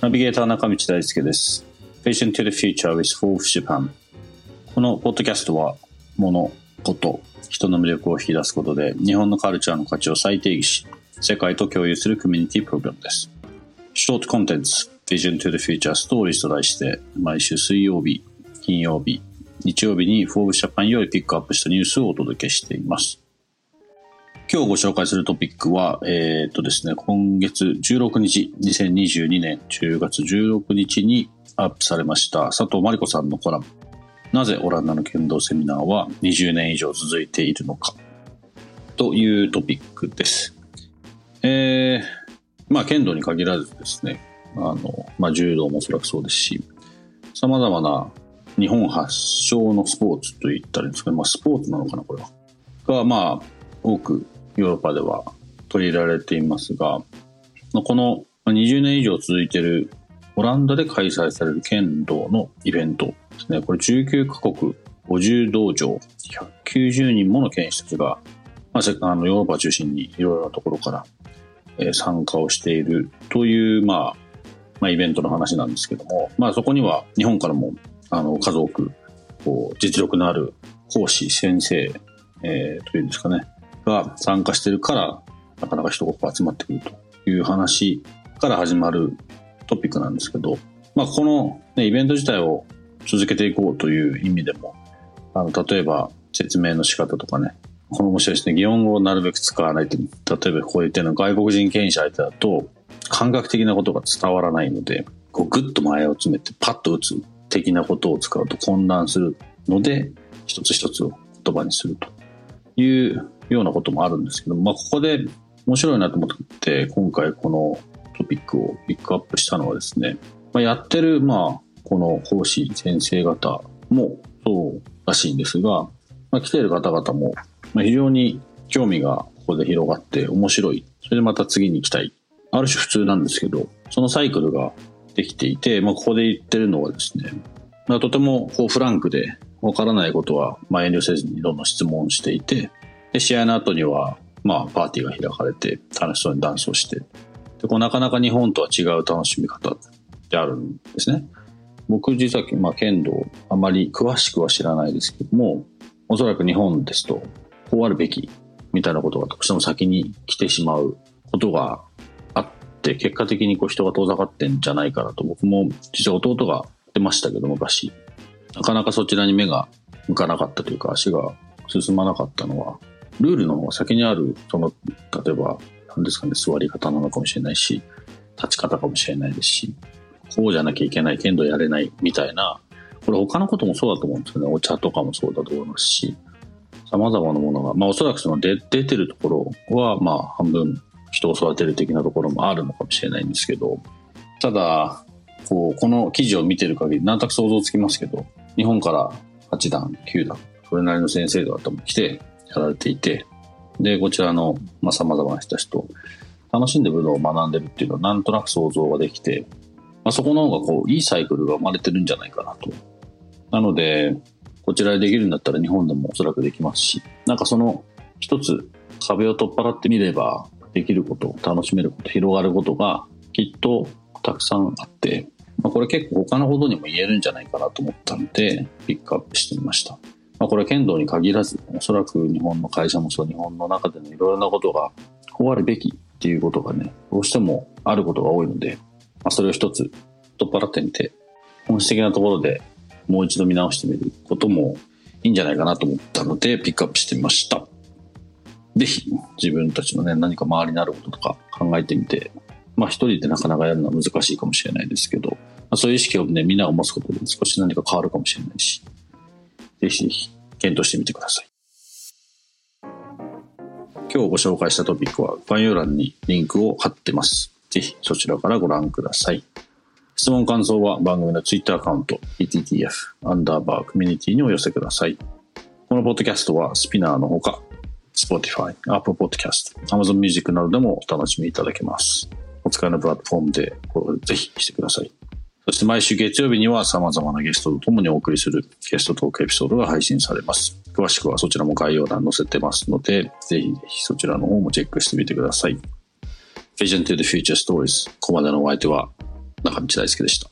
ナビゲーター中道大輔です。Vision to the Future with Fourth Japan このポッドキャストは物、こと、人の魅力を引き出すことで日本のカルチャーの価値を再定義し世界と共有するコミュニティプログラムです。ショートコンテンツ Vision to the Future Stories と題して毎週水曜日、金曜日、日曜日に Forbes Japan よりピックアップしたニュースをお届けしています。今日ご紹介するトピックは、えー、っとですね、今月16日、2022年10月16日にアップされました佐藤真理子さんのコラム、なぜオランダの剣道セミナーは20年以上続いているのか、というトピックです。えー、まあ剣道に限らずですね、あの、まあ柔道もおそらくそうですし、様々な日本発祥のスポーツと言ったらいいんですかね、まあスポーツなのかな、これは。が、まあ、多くヨーロッパでは取り入れられていますが、この20年以上続いているオランダで開催される剣道のイベントですね。これ19カ国50道場190人もの剣士たちが、まあ、あのヨーロッパ中心にいろいろなところから、参加をしているという、まあ、まあ、イベントの話なんですけども、まあ、そこには日本からもあの数多くこう実力のある講師、先生、えー、というんですかね、が参加してるから、なかなか人が集まってくるという話から始まるトピックなんですけど、まあ、この、ね、イベント自体を続けていこうという意味でも、あの、例えば説明の仕方とかね、この面白いですね。擬音語をなるべく使わないと。例えばこう言ってるのは外国人権威者相手だと、感覚的なことが伝わらないので、こうグッと前を詰めてパッと打つ的なことを使うと混乱するので、一つ一つを言葉にするというようなこともあるんですけど、まあ、ここで面白いなと思って、今回このトピックをピックアップしたのはですね、まあ、やってる、まあ、この講師先生方もそうらしいんですが、まあ、来ている方々も、非常に興味がここで広がって面白い。それでまた次に行きたい。ある種普通なんですけど、そのサイクルができていて、まあ、ここで言ってるのはですね、ま、とてもこうフランクで、わからないことは、ま、遠慮せずにどんどん質問していて、で、試合の後には、まあ、パーティーが開かれて、楽しそうにダンスをして、で、こう、なかなか日本とは違う楽しみ方ってあるんですね。僕実は、まあ、剣道、あまり詳しくは知らないですけども、おそらく日本ですと、こうあるべき、みたいなことがどうしても先に来てしまうことがあって、結果的にこう人が遠ざかってんじゃないかなと、僕も実は弟が出ましたけど、昔。なかなかそちらに目が向かなかったというか、足が進まなかったのは、ルールの方が先にある、その、例えば、何ですかね、座り方なのかもしれないし、立ち方かもしれないですし、こうじゃなきゃいけない、剣道やれないみたいな、これ他のこともそうだと思うんですよね。お茶とかもそうだと思いますし、様々なものが、まあおそらくその出出てるところは、まあ半分人を育てる的なところもあるのかもしれないんですけど、ただ、こう、この記事を見てる限り、なんとなく想像つきますけど、日本から8段、9段、それなりの先生方も来て、やられていて、で、こちらの、まあ、様々な人たちと楽しんで武道を学んでるっていうのはなんとなく想像ができて、まあ、そこの方がこう、いいサイクルが生まれてるんじゃないかなと。なので、こちらでできるんだったら日本でもおそらくできますし、なんかその一つ壁を取っ払ってみればできること、楽しめること、広がることがきっとたくさんあって、まあ、これ結構他のことにも言えるんじゃないかなと思ったので、ピックアップしてみました。まあ、これは剣道に限らず、おそらく日本の会社もそう、日本の中でのいろいろなことが、こうあるべきっていうことがね、どうしてもあることが多いので、まあ、それを一つ取っ払ってみて、本質的なところでもう一度見直してみることもいいんじゃないかなと思ったので、ピックアップしてみました。ぜひ、自分たちのね、何か周りにあることとか考えてみて、まあ一人でなかなかやるのは難しいかもしれないですけど、まあ、そういう意識をね、みんなが持つことで少し何か変わるかもしれないし、ぜひ検討してみてください。今日ご紹介したトピックは概要欄にリンクを貼ってます。ぜひそちらからご覧ください。質問感想は番組の Twitter アカウント PTTF アンダーバーコミュニティにお寄せください。このポッドキャストはスピナーのほか Spotify、Apple Podcast、Amazon Music などでもお楽しみいただけます。お使いのプラットフォームでぜひしてください。そして毎週月曜日には様々なゲストと共にお送りするゲストトークエピソードが配信されます。詳しくはそちらも概要欄載せてますので、ぜひぜひそちらの方もチェックしてみてください。Vision to the Future Stories ここまでのお相手は中道大輔でした。